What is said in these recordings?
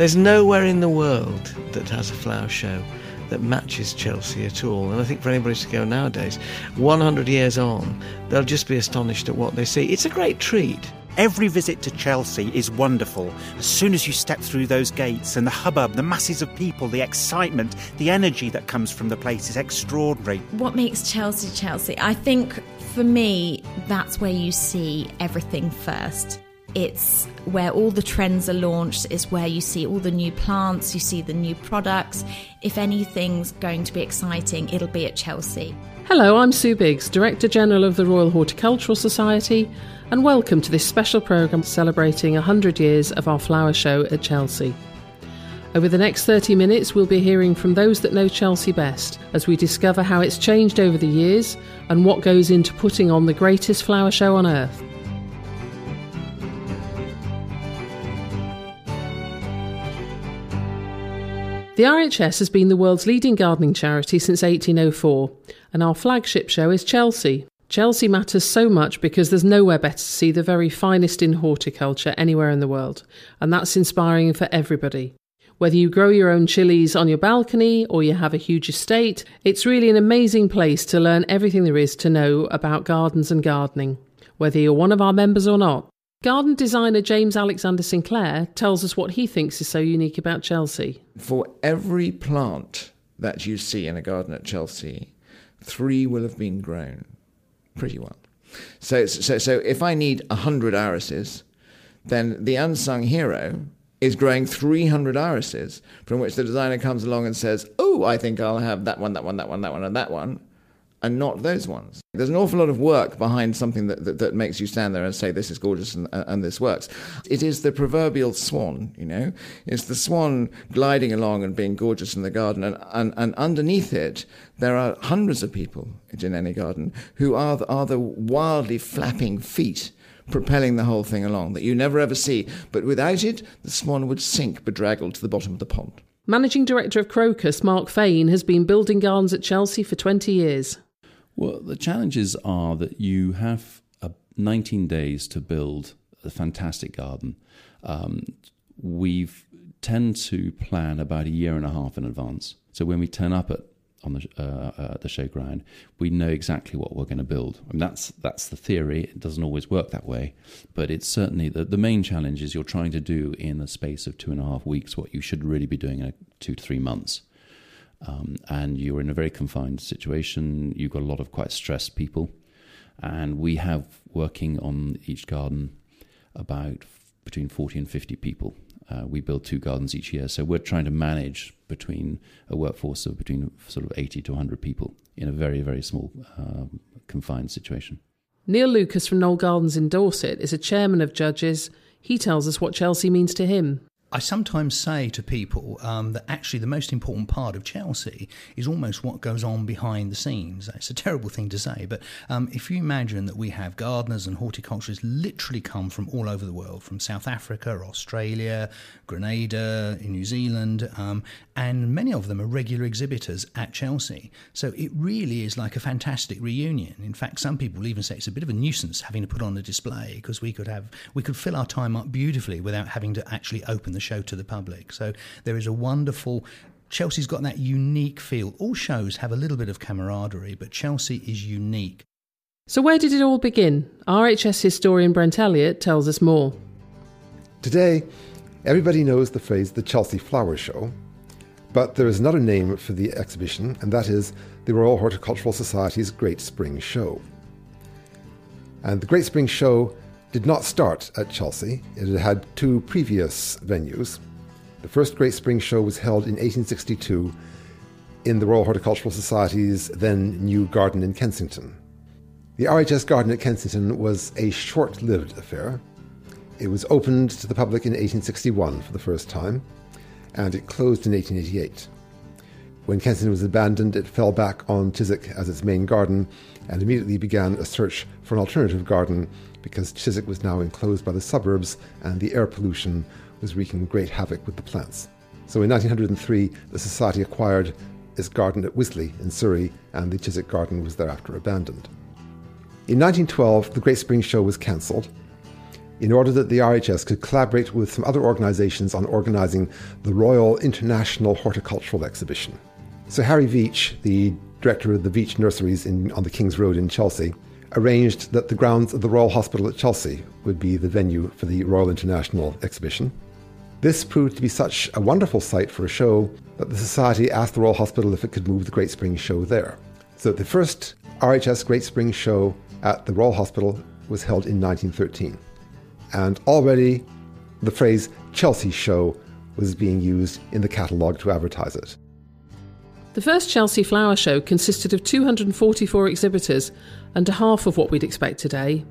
There's nowhere in the world that has a flower show that matches Chelsea at all. And I think for anybody to go nowadays, 100 years on, they'll just be astonished at what they see. It's a great treat. Every visit to Chelsea is wonderful. As soon as you step through those gates and the hubbub, the masses of people, the excitement, the energy that comes from the place is extraordinary. What makes Chelsea Chelsea? I think for me, that's where you see everything first. It's where all the trends are launched, it's where you see all the new plants, you see the new products. If anything's going to be exciting, it'll be at Chelsea. Hello, I'm Sue Biggs, Director General of the Royal Horticultural Society, and welcome to this special programme celebrating 100 years of our flower show at Chelsea. Over the next 30 minutes, we'll be hearing from those that know Chelsea best as we discover how it's changed over the years and what goes into putting on the greatest flower show on earth. The RHS has been the world's leading gardening charity since 1804, and our flagship show is Chelsea. Chelsea matters so much because there's nowhere better to see the very finest in horticulture anywhere in the world, and that's inspiring for everybody. Whether you grow your own chilies on your balcony or you have a huge estate, it's really an amazing place to learn everything there is to know about gardens and gardening, whether you're one of our members or not. Garden designer James Alexander Sinclair tells us what he thinks is so unique about Chelsea. For every plant that you see in a garden at Chelsea, three will have been grown pretty well. So, so, so if I need 100 irises, then the unsung hero is growing 300 irises, from which the designer comes along and says, Oh, I think I'll have that one, that one, that one, that one, and that one and not those ones. There's an awful lot of work behind something that, that, that makes you stand there and say, this is gorgeous and, and, this works. It is the proverbial swan, you know? It's the swan gliding along and being gorgeous in the garden. And, and, and underneath it, there are hundreds of people in any garden who are the, are the wildly flapping feet propelling the whole thing along that you never ever see. But without it, the swan would sink bedraggled to the bottom of the pond. Managing Director of Crocus, Mark Fane, has been building gardens at Chelsea for 20 years. Well, the challenges are that you have uh, 19 days to build a fantastic garden. Um, we tend to plan about a year and a half in advance. So when we turn up at on the uh, uh, the showground, we know exactly what we're going to build. I mean, that's that's the theory. It doesn't always work that way, but it's certainly the the main challenge is you're trying to do in the space of two and a half weeks what you should really be doing in a two to three months um, and you're in a very confined situation. You've got a lot of quite stressed people, and we have working on each garden about between 40 and 50 people. Uh, we build two gardens each year, so we're trying to manage between a workforce of between sort of 80 to 100 people in a very, very small, uh, confined situation. Neil Lucas from Knoll Gardens in Dorset is a chairman of judges. He tells us what Chelsea means to him. I sometimes say to people um, that actually the most important part of Chelsea is almost what goes on behind the scenes. It's a terrible thing to say, but um, if you imagine that we have gardeners and horticulturists literally come from all over the world, from South Africa, Australia, Grenada, New Zealand, um, and many of them are regular exhibitors at Chelsea. So it really is like a fantastic reunion. In fact, some people even say it's a bit of a nuisance having to put on a display because we could have we could fill our time up beautifully without having to actually open the the show to the public. So there is a wonderful Chelsea's got that unique feel. All shows have a little bit of camaraderie, but Chelsea is unique. So, where did it all begin? RHS historian Brent Elliott tells us more. Today, everybody knows the phrase the Chelsea Flower Show, but there is another name for the exhibition, and that is the Royal Horticultural Society's Great Spring Show. And the Great Spring Show did not start at Chelsea. It had had two previous venues. The first Great Spring Show was held in 1862 in the Royal Horticultural Society's then new garden in Kensington. The RHS garden at Kensington was a short lived affair. It was opened to the public in 1861 for the first time, and it closed in 1888. When Kensington was abandoned, it fell back on Chiswick as its main garden and immediately began a search for an alternative garden because Chiswick was now enclosed by the suburbs and the air pollution was wreaking great havoc with the plants. So in 1903, the Society acquired its garden at Wisley in Surrey, and the Chiswick garden was thereafter abandoned. In 1912, the Great Spring Show was cancelled, in order that the RHS could collaborate with some other organisations on organising the Royal International Horticultural Exhibition. So Harry Veitch, the director of the Veitch Nurseries in, on the King's Road in Chelsea, arranged that the grounds of the Royal Hospital at Chelsea would be the venue for the Royal International Exhibition. This proved to be such a wonderful site for a show that the Society asked the Royal Hospital if it could move the Great Spring Show there. So the first RHS Great Spring Show at the Royal Hospital was held in 1913. And already the phrase Chelsea Show was being used in the catalogue to advertise it. The first Chelsea Flower Show consisted of 244 exhibitors and half of what we'd expect today.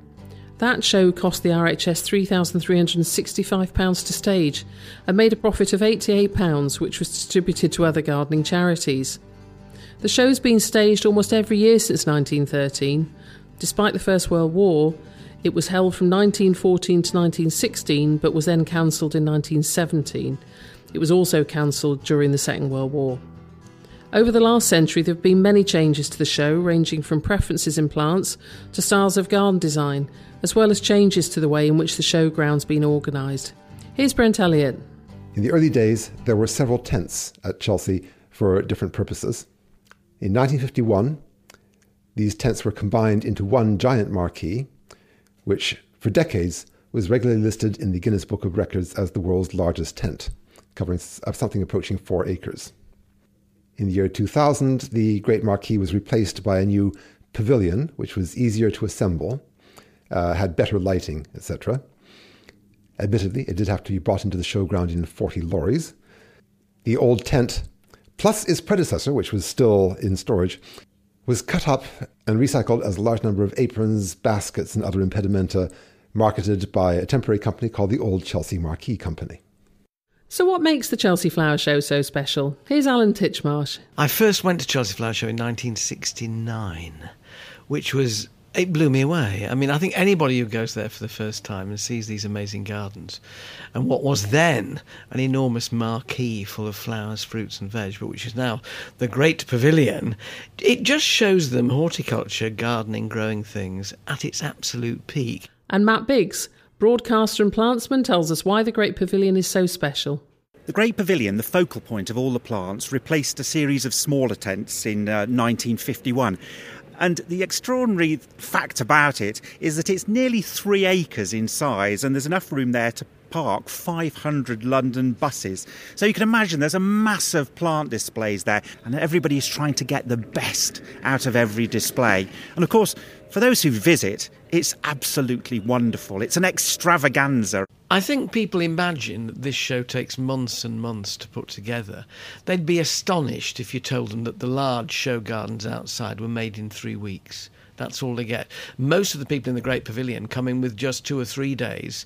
That show cost the RHS £3,365 to stage and made a profit of £88, which was distributed to other gardening charities. The show's been staged almost every year since 1913. Despite the First World War, it was held from 1914 to 1916 but was then cancelled in 1917. It was also cancelled during the Second World War. Over the last century, there have been many changes to the show, ranging from preferences in plants to styles of garden design, as well as changes to the way in which the showground's been organised. Here's Brent Elliott. In the early days, there were several tents at Chelsea for different purposes. In 1951, these tents were combined into one giant marquee, which for decades was regularly listed in the Guinness Book of Records as the world's largest tent, covering uh, something approaching four acres. In the year 2000, the Great Marquee was replaced by a new pavilion, which was easier to assemble uh, had better lighting, etc. Admittedly, it did have to be brought into the showground in 40 lorries. The old tent, plus its predecessor, which was still in storage, was cut up and recycled as a large number of aprons, baskets, and other impedimenta marketed by a temporary company called the Old Chelsea Marquee Company. So, what makes the Chelsea Flower Show so special? Here's Alan Titchmarsh. I first went to Chelsea Flower Show in 1969, which was it blew me away. I mean, I think anybody who goes there for the first time and sees these amazing gardens, and what was then an enormous marquee full of flowers, fruits, and veg, but which is now the Great Pavilion, it just shows them horticulture, gardening, growing things at its absolute peak. And Matt Biggs, broadcaster and plantsman, tells us why the Great Pavilion is so special. The Great Pavilion, the focal point of all the plants, replaced a series of smaller tents in uh, 1951. And the extraordinary fact about it is that it's nearly three acres in size, and there's enough room there to park 500 London buses. So you can imagine there's a massive plant displays there, and everybody is trying to get the best out of every display. And of course, for those who visit, it's absolutely wonderful. It's an extravaganza. I think people imagine that this show takes months and months to put together. They'd be astonished if you told them that the large show gardens outside were made in three weeks. That's all they get. Most of the people in the Great Pavilion come in with just two or three days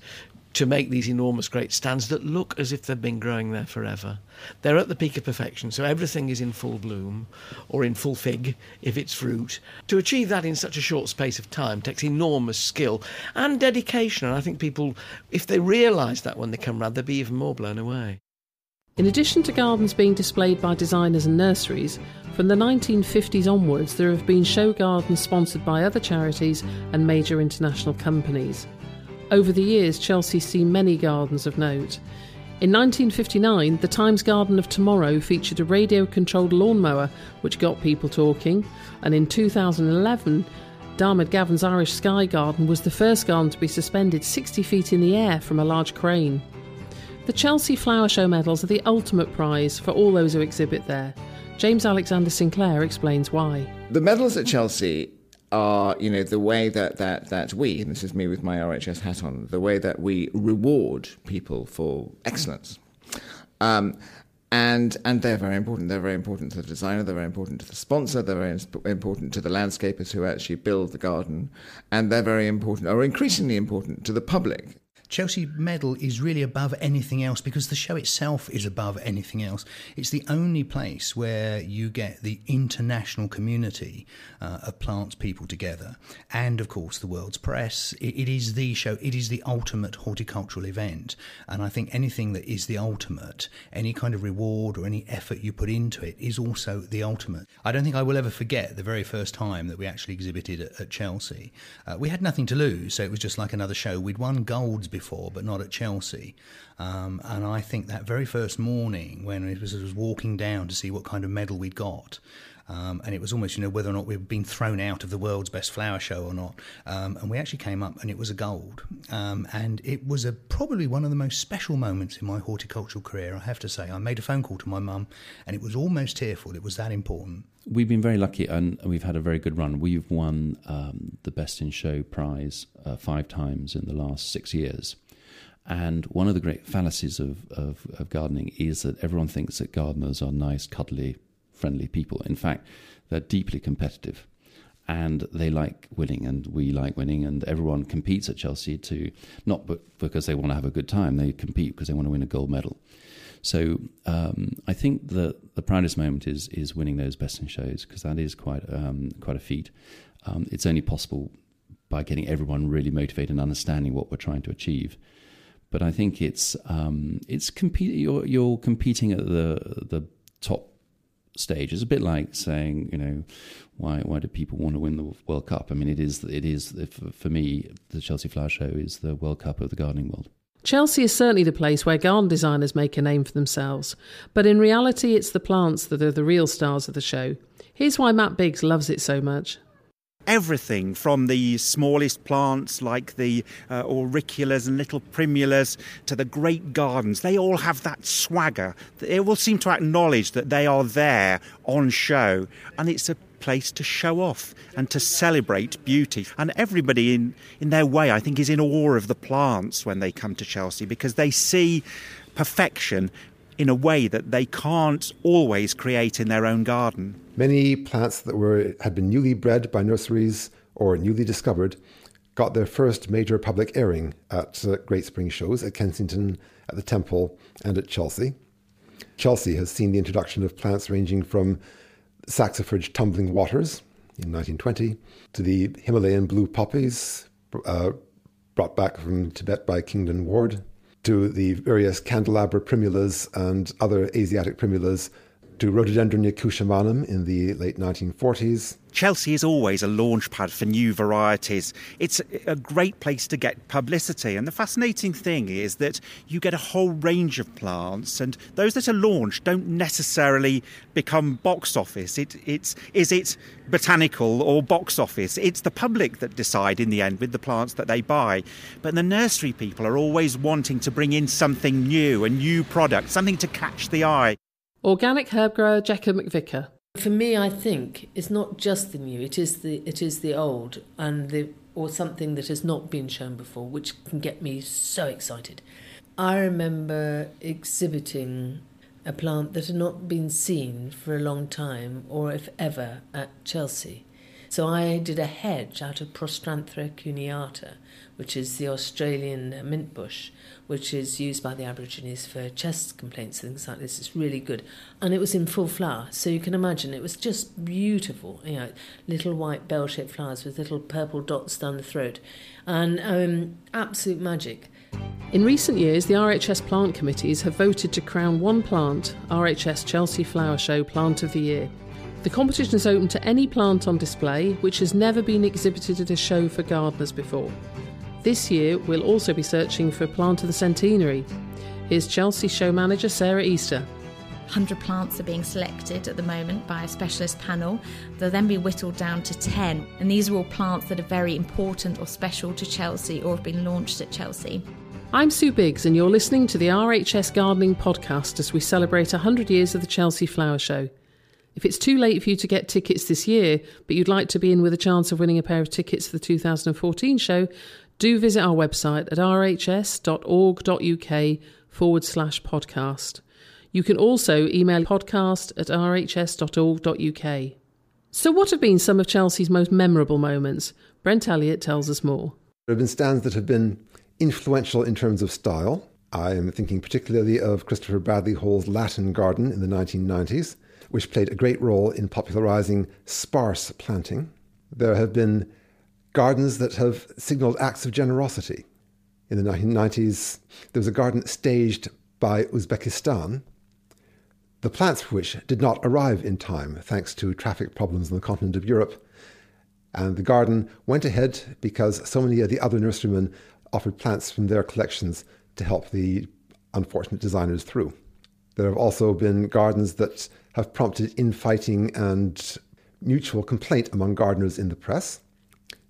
to make these enormous great stands that look as if they've been growing there forever. They're at the peak of perfection, so everything is in full bloom or in full fig if it's fruit. To achieve that in such a short space of time takes enormous skill and dedication, and I think people, if they realise that when they come round, they'll be even more blown away. In addition to gardens being displayed by designers and nurseries, from the 1950s onwards there have been show gardens sponsored by other charities and major international companies. Over the years, Chelsea's seen many gardens of note. In 1959, the Times Garden of Tomorrow featured a radio controlled lawnmower which got people talking, and in 2011, Diarmuid Gavin's Irish Sky Garden was the first garden to be suspended 60 feet in the air from a large crane. The Chelsea Flower Show medals are the ultimate prize for all those who exhibit there. James Alexander Sinclair explains why. The medals at Chelsea are, you know, the way that, that, that we, and this is me with my RHS hat on, the way that we reward people for excellence. Um, and and they're very important. They're very important to the designer. They're very important to the sponsor. They're very important to the landscapers who actually build the garden, and they're very important, or increasingly important, to the public. Chelsea Medal is really above anything else because the show itself is above anything else. It's the only place where you get the international community uh, of plants people together, and of course the world's press. It, it is the show. It is the ultimate horticultural event, and I think anything that is the ultimate, any kind of reward or any effort you put into it, is also the ultimate. I don't think I will ever forget the very first time that we actually exhibited at, at Chelsea. Uh, we had nothing to lose, so it was just like another show. We'd won golds before, but not at Chelsea. Um, and I think that very first morning when it was, I was walking down to see what kind of medal we'd got, um, and it was almost, you know, whether or not we'd been thrown out of the world's best flower show or not. Um, and we actually came up and it was a gold. Um, and it was a, probably one of the most special moments in my horticultural career, I have to say. I made a phone call to my mum and it was almost tearful. It was that important. We've been very lucky and we've had a very good run. We've won um, the Best in Show prize uh, five times in the last six years. And one of the great fallacies of, of, of, gardening is that everyone thinks that gardeners are nice, cuddly, friendly people. In fact, they're deeply competitive and they like winning and we like winning and everyone competes at Chelsea to not because they want to have a good time they compete because they want to win a gold medal so um, I think the the proudest moment is is winning those best in shows because that is quite um, quite a feat um, it's only possible by getting everyone really motivated and understanding what we're trying to achieve but I think it's um, it's compete you're, you're competing at the the top stage. It's a bit like saying, you know, why why do people want to win the World Cup? I mean, it is it is for me the Chelsea Flower Show is the World Cup of the gardening world. Chelsea is certainly the place where garden designers make a name for themselves, but in reality, it's the plants that are the real stars of the show. Here's why Matt Biggs loves it so much everything from the smallest plants like the uh, auriculas and little primulas to the great gardens. They all have that swagger. They all seem to acknowledge that they are there on show and it's a place to show off and to celebrate beauty. And everybody in, in their way, I think, is in awe of the plants when they come to Chelsea because they see perfection in a way that they can't always create in their own garden. Many plants that were had been newly bred by nurseries or newly discovered got their first major public airing at uh, Great Spring shows at Kensington, at the Temple, and at Chelsea. Chelsea has seen the introduction of plants ranging from Saxifrage tumbling waters in 1920 to the Himalayan blue poppies uh, brought back from Tibet by Kingdon Ward to the various candelabra primulas and other Asiatic primulas to Rhododendron yakushimanum in the late 1940s. Chelsea is always a launchpad for new varieties. It's a great place to get publicity. And the fascinating thing is that you get a whole range of plants, and those that are launched don't necessarily become box office. It, it's, is it botanical or box office? It's the public that decide in the end with the plants that they buy. But the nursery people are always wanting to bring in something new, a new product, something to catch the eye. Organic herb grower Jekka McVicar. For me, I think it's not just the new; it is the it is the old and the or something that has not been shown before, which can get me so excited. I remember exhibiting a plant that had not been seen for a long time, or if ever, at Chelsea. So I did a hedge out of Prostanthera cuneata, which is the Australian mint bush, which is used by the Aborigines for chest complaints and things like this. It's really good. And it was in full flower, so you can imagine it was just beautiful. You know, little white bell shaped flowers with little purple dots down the throat. And um, absolute magic. In recent years, the RHS plant committees have voted to crown one plant, RHS Chelsea Flower Show Plant of the Year. The competition is open to any plant on display which has never been exhibited at a show for gardeners before. This year, we'll also be searching for a plant of the centenary. Here's Chelsea show manager Sarah Easter. 100 plants are being selected at the moment by a specialist panel. They'll then be whittled down to 10, and these are all plants that are very important or special to Chelsea or have been launched at Chelsea. I'm Sue Biggs, and you're listening to the RHS Gardening Podcast as we celebrate 100 years of the Chelsea Flower Show. If it's too late for you to get tickets this year, but you'd like to be in with a chance of winning a pair of tickets for the 2014 show, do visit our website at rhs.org.uk forward slash podcast. You can also email podcast at rhs.org.uk. So, what have been some of Chelsea's most memorable moments? Brent Elliott tells us more. There have been stands that have been influential in terms of style. I am thinking particularly of Christopher Bradley-Hole's Latin Garden in the 1990s, which played a great role in popularizing sparse planting. There have been gardens that have signaled acts of generosity. In the 1990s, there was a garden staged by Uzbekistan, the plants for which did not arrive in time thanks to traffic problems on the continent of Europe. And the garden went ahead because so many of the other nurserymen offered plants from their collections to help the unfortunate designers through. There have also been gardens that have prompted infighting and mutual complaint among gardeners in the press.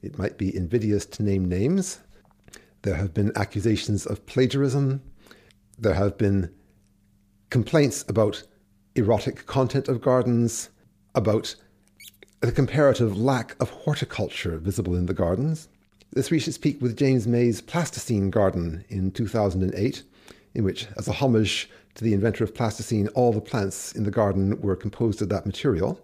It might be invidious to name names. There have been accusations of plagiarism. There have been complaints about erotic content of gardens, about the comparative lack of horticulture visible in the gardens. This reached its peak with James May's Plasticine Garden in 2008, in which, as a homage to the inventor of plasticine, all the plants in the garden were composed of that material.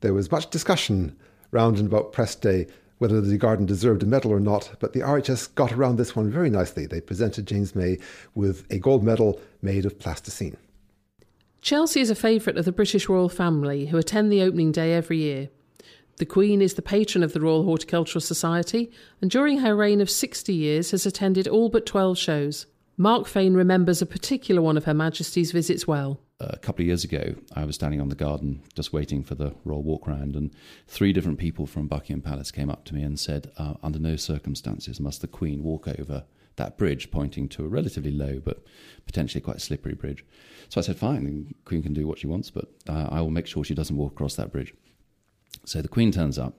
There was much discussion round and about press day whether the garden deserved a medal or not, but the RHS got around this one very nicely. They presented James May with a gold medal made of plasticine. Chelsea is a favourite of the British royal family who attend the opening day every year. The Queen is the patron of the Royal Horticultural Society and during her reign of 60 years has attended all but 12 shows. Mark Fane remembers a particular one of Her Majesty's visits well. A couple of years ago, I was standing on the garden just waiting for the royal walk round, and three different people from Buckingham Palace came up to me and said, uh, Under no circumstances must the Queen walk over that bridge, pointing to a relatively low but potentially quite slippery bridge. So I said, Fine, the Queen can do what she wants, but uh, I will make sure she doesn't walk across that bridge. So the Queen turns up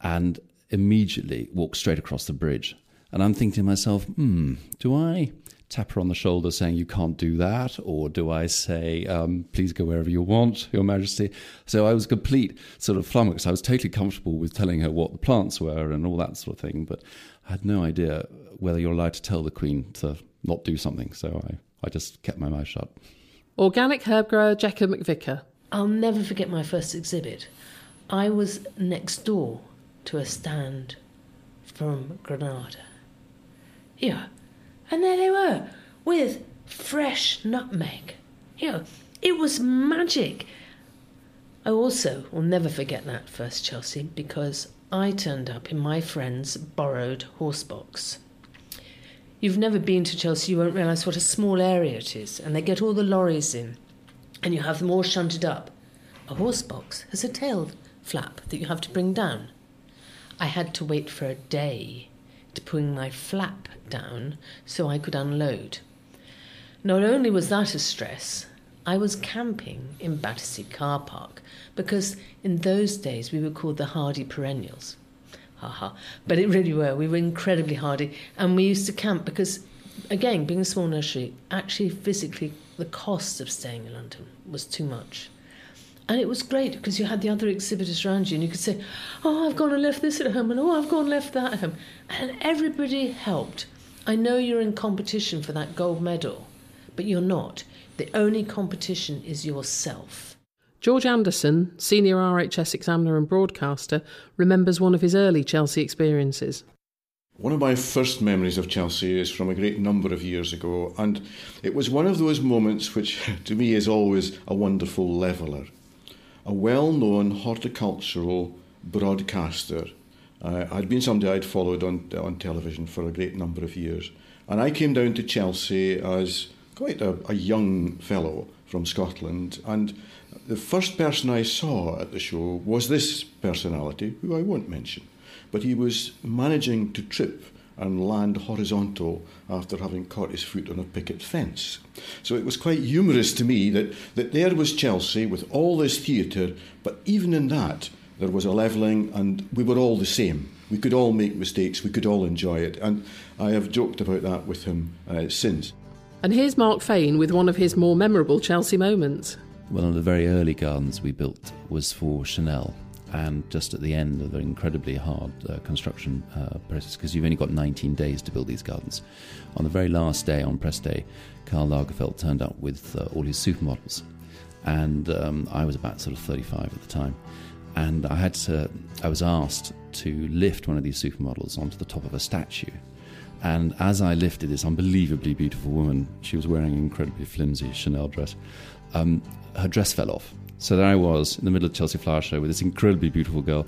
and immediately walks straight across the bridge. And I'm thinking to myself, hmm, do I tap her on the shoulder saying you can't do that, or do I say um, please go wherever you want, Your Majesty? So I was complete sort of flummox. I was totally comfortable with telling her what the plants were and all that sort of thing, but I had no idea whether you're allowed to tell the Queen to not do something. So I, I just kept my mouth shut. Organic herb grower Jekka McVicar. I'll never forget my first exhibit. I was next door to a stand from Grenada. Yeah, and there they were with fresh nutmeg. Know, it was magic. I also will never forget that first Chelsea because I turned up in my friend's borrowed horse box. You've never been to Chelsea, you won't realise what a small area it is, and they get all the lorries in, and you have them all shunted up. A horse box has a tail flap that you have to bring down. I had to wait for a day to bring my flap down so I could unload. Not only was that a stress, I was camping in Battersea car park because in those days we were called the hardy perennials. Haha. But it really were. We were incredibly hardy and we used to camp because, again, being a small nursery, actually physically the cost of staying in London was too much. And it was great because you had the other exhibitors around you and you could say, Oh, I've gone and left this at home, and oh, I've gone and left that at home. And everybody helped. I know you're in competition for that gold medal, but you're not. The only competition is yourself. George Anderson, senior RHS examiner and broadcaster, remembers one of his early Chelsea experiences. One of my first memories of Chelsea is from a great number of years ago, and it was one of those moments which, to me, is always a wonderful leveller a well known horticultural broadcaster. Uh, I'd been somebody I'd followed on, on television for a great number of years. And I came down to Chelsea as quite a, a young fellow from Scotland. And the first person I saw at the show was this personality, who I won't mention. But he was managing to trip and land horizontal after having caught his foot on a picket fence. So it was quite humorous to me that, that there was Chelsea with all this theatre, but even in that, there was a levelling and we were all the same. We could all make mistakes, we could all enjoy it. And I have joked about that with him uh, since. And here's Mark Fane with one of his more memorable Chelsea moments. One of the very early gardens we built was for Chanel and just at the end of an incredibly hard uh, construction uh, process because you've only got 19 days to build these gardens. On the very last day, on press day, Karl Lagerfeld turned up with uh, all his supermodels, and um, I was about sort of 35 at the time, and I had to, I was asked to lift one of these supermodels onto the top of a statue And as I lifted this unbelievably beautiful woman, she was wearing an incredibly flimsy Chanel dress, um, her dress fell off. So there I was in the middle of Chelsea Flower Show with this incredibly beautiful girl,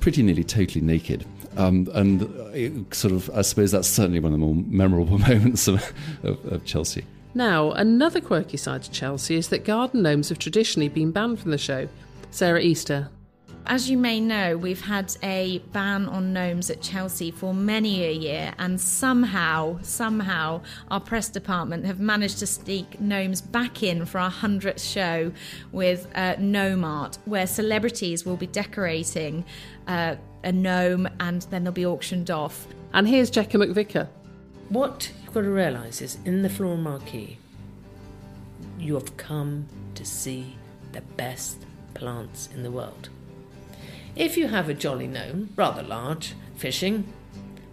pretty nearly totally naked. Um, and it sort of, I suppose that's certainly one of the more memorable moments of, of, of Chelsea. Now, another quirky side to Chelsea is that garden gnomes have traditionally been banned from the show. Sarah Easter. As you may know, we've had a ban on gnomes at Chelsea for many a year, and somehow, somehow, our press department have managed to sneak gnomes back in for our 100th show with uh, Gnome Art, where celebrities will be decorating uh, a gnome and then they'll be auctioned off. And here's Jekka McVicar. What you've got to realise is in the floral marquee, you have come to see the best plants in the world. If you have a jolly gnome, rather large, fishing,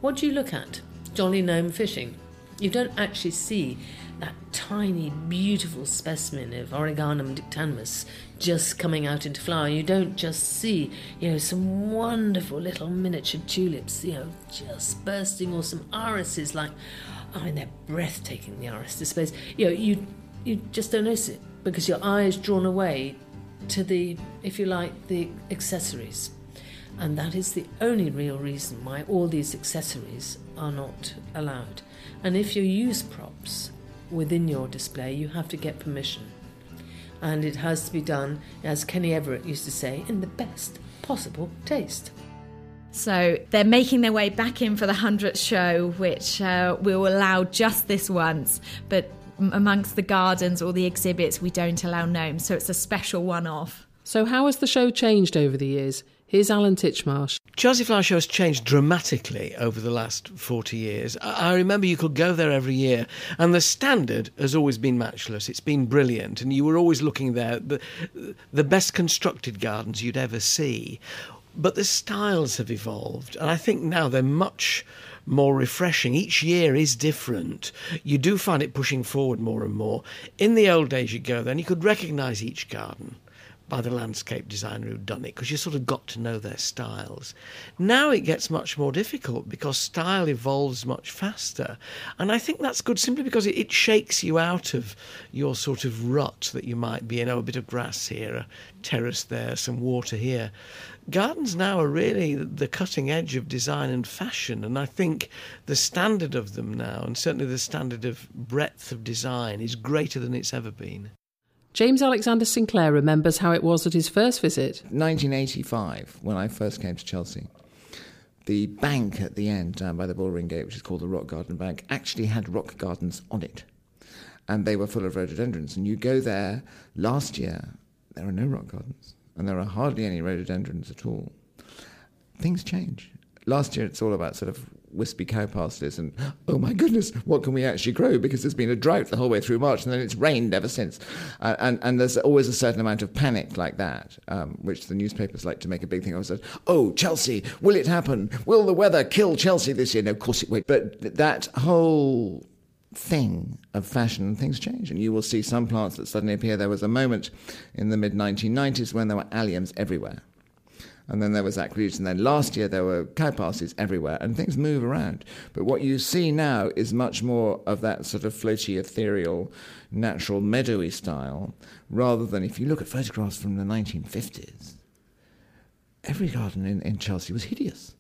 what do you look at? Jolly gnome fishing. You don't actually see that tiny, beautiful specimen of Origanum dictamnus just coming out into flower. You don't just see, you know, some wonderful little miniature tulips, you know, just bursting, or some irises like, I mean, they're breathtaking, the iris displays. You know, you, you just don't notice it because your eye is drawn away to the, if you like, the accessories. And that is the only real reason why all these accessories are not allowed. And if you use props within your display, you have to get permission. And it has to be done, as Kenny Everett used to say, in the best possible taste. So they're making their way back in for the 100th show, which uh, will allow just this once. But amongst the gardens or the exhibits, we don't allow gnomes. So it's a special one off. So, how has the show changed over the years? Here's Alan Titchmarsh. Chelsea Flower Show has changed dramatically over the last 40 years. I remember you could go there every year, and the standard has always been matchless. It's been brilliant, and you were always looking there, the, the best constructed gardens you'd ever see. But the styles have evolved, and I think now they're much more refreshing. Each year is different. You do find it pushing forward more and more. In the old days, you'd go there and you could recognise each garden by the landscape designer who'd done it because you sort of got to know their styles. Now it gets much more difficult because style evolves much faster. And I think that's good simply because it, it shakes you out of your sort of rut that you might be in. Oh, a bit of grass here, a terrace there, some water here. Gardens now are really the cutting edge of design and fashion, and I think the standard of them now, and certainly the standard of breadth of design, is greater than it's ever been. James Alexander Sinclair remembers how it was at his first visit. 1985, when I first came to Chelsea. The bank at the end, down by the Bullring Gate, which is called the Rock Garden Bank, actually had rock gardens on it. And they were full of rhododendrons. And you go there last year, there are no rock gardens. And there are hardly any rhododendrons at all. Things change. Last year, it's all about sort of wispy cow pastures and oh my goodness what can we actually grow? Because there's been a drought the whole way through march and then it's rained ever since. Uh, and, and there's always a certain amount of panic like that um, which the newspapers like to make a big thing of. Oh chelsea will it happen? Will the weather kill chelsea this year? No of course it won't. But that whole thing of fashion and things change and you will see some plants that suddenly appear there was a moment in the mid 1990s when there were alliums everywhere and then there was Acrius, and then last year there were cowpasses everywhere, and things move around. But what you see now is much more of that sort of floaty, ethereal, natural, meadowy style, rather than if you look at photographs from the 1950s, every garden in, in Chelsea was hideous.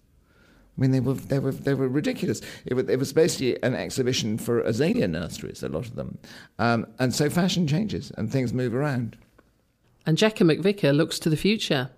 I mean, they were they were they were ridiculous. It was, it was basically an exhibition for azalea nurseries, a lot of them, um, and so fashion changes and things move around. And Jekka McVicar looks to the future.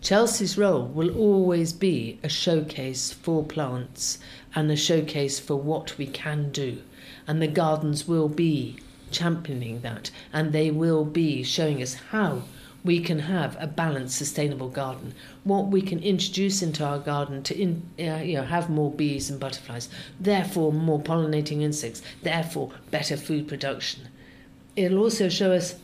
Chelsea's role will always be a showcase for plants and a showcase for what we can do. And the gardens will be championing that and they will be showing us how we can have a balanced, sustainable garden. What we can introduce into our garden to in, uh, you know, have more bees and butterflies, therefore more pollinating insects, therefore better food production. It'll also show us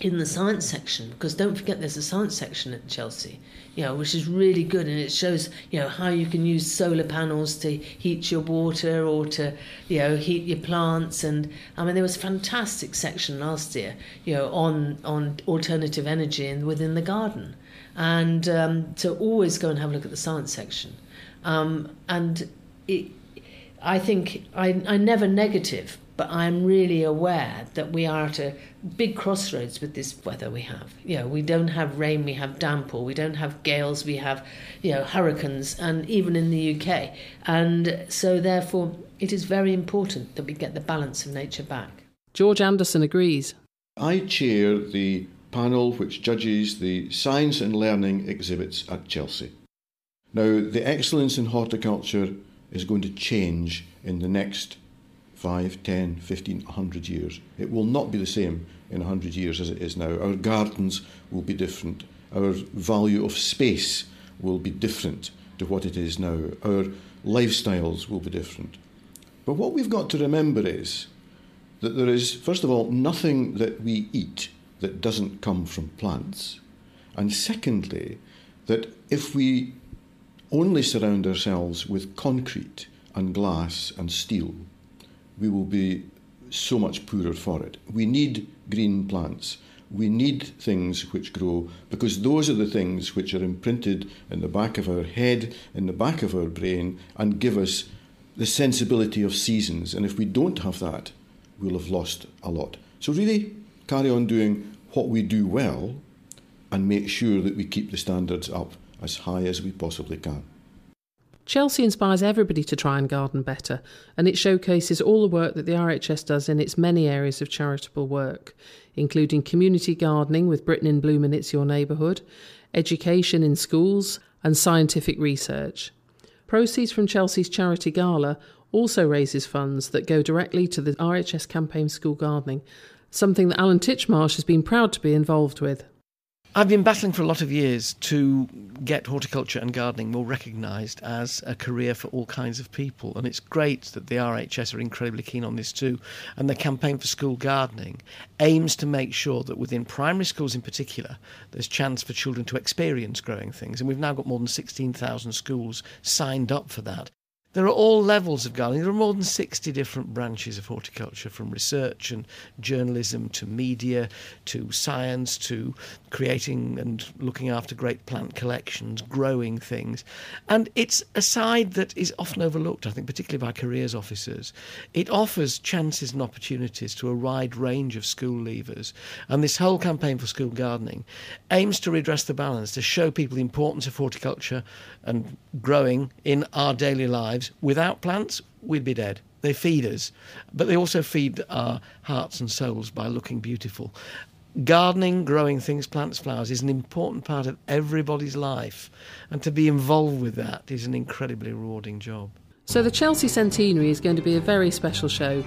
in the science section because don't forget there's a science section at Chelsea you know which is really good and it shows you know how you can use solar panels to heat your water or to you know heat your plants. And I mean there was a fantastic section last year you know on on alternative energy and within the garden. And um, to always go and have a look at the science section. Um, and it I think I, I never negative, but I'm really aware that we are at a big crossroads with this weather we have. You know, we don't have rain, we have downpour, we don't have gales, we have, you know, hurricanes, and even in the UK. And so, therefore, it is very important that we get the balance of nature back. George Anderson agrees. I chair the panel which judges the science and learning exhibits at Chelsea. Now, the excellence in horticulture is going to change in the next 5, 10, 15, 100 years. It will not be the same in 100 years as it is now. Our gardens will be different. Our value of space will be different to what it is now. Our lifestyles will be different. But what we've got to remember is that there is, first of all, nothing that we eat that doesn't come from plants. And secondly, that if we only surround ourselves with concrete and glass and steel, we will be so much poorer for it. We need green plants. We need things which grow because those are the things which are imprinted in the back of our head, in the back of our brain, and give us the sensibility of seasons. And if we don't have that, we'll have lost a lot. So, really, carry on doing what we do well and make sure that we keep the standards up as high as we possibly can. Chelsea inspires everybody to try and garden better, and it showcases all the work that the RHS does in its many areas of charitable work, including community gardening with Britain in Bloom and It's Your Neighbourhood, education in schools, and scientific research. Proceeds from Chelsea's charity gala also raises funds that go directly to the RHS campaign School Gardening, something that Alan Titchmarsh has been proud to be involved with. I've been battling for a lot of years to get horticulture and gardening more recognised as a career for all kinds of people. And it's great that the RHS are incredibly keen on this too. And the campaign for school gardening aims to make sure that within primary schools in particular, there's chance for children to experience growing things. And we've now got more than 16,000 schools signed up for that. There are all levels of gardening. There are more than 60 different branches of horticulture, from research and journalism to media to science to creating and looking after great plant collections, growing things. And it's a side that is often overlooked, I think, particularly by careers officers. It offers chances and opportunities to a wide range of school leavers. And this whole campaign for school gardening aims to redress the balance, to show people the importance of horticulture and growing in our daily Without plants, we'd be dead. They feed us, but they also feed our hearts and souls by looking beautiful. Gardening, growing things, plants, flowers is an important part of everybody's life, and to be involved with that is an incredibly rewarding job. So, the Chelsea Centenary is going to be a very special show.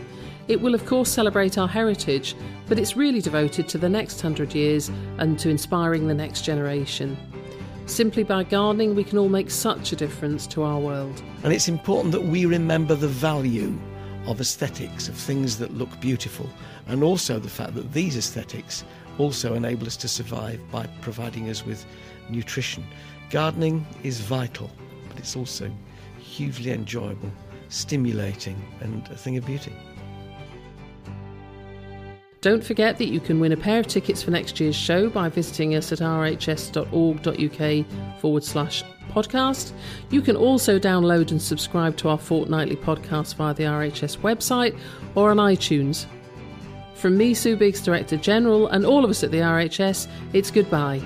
It will, of course, celebrate our heritage, but it's really devoted to the next hundred years and to inspiring the next generation. Simply by gardening, we can all make such a difference to our world. And it's important that we remember the value of aesthetics, of things that look beautiful, and also the fact that these aesthetics also enable us to survive by providing us with nutrition. Gardening is vital, but it's also hugely enjoyable, stimulating, and a thing of beauty. Don't forget that you can win a pair of tickets for next year's show by visiting us at rhs.org.uk forward slash podcast. You can also download and subscribe to our fortnightly podcast via the RHS website or on iTunes. From me, Sue Biggs, Director General, and all of us at the RHS, it's goodbye.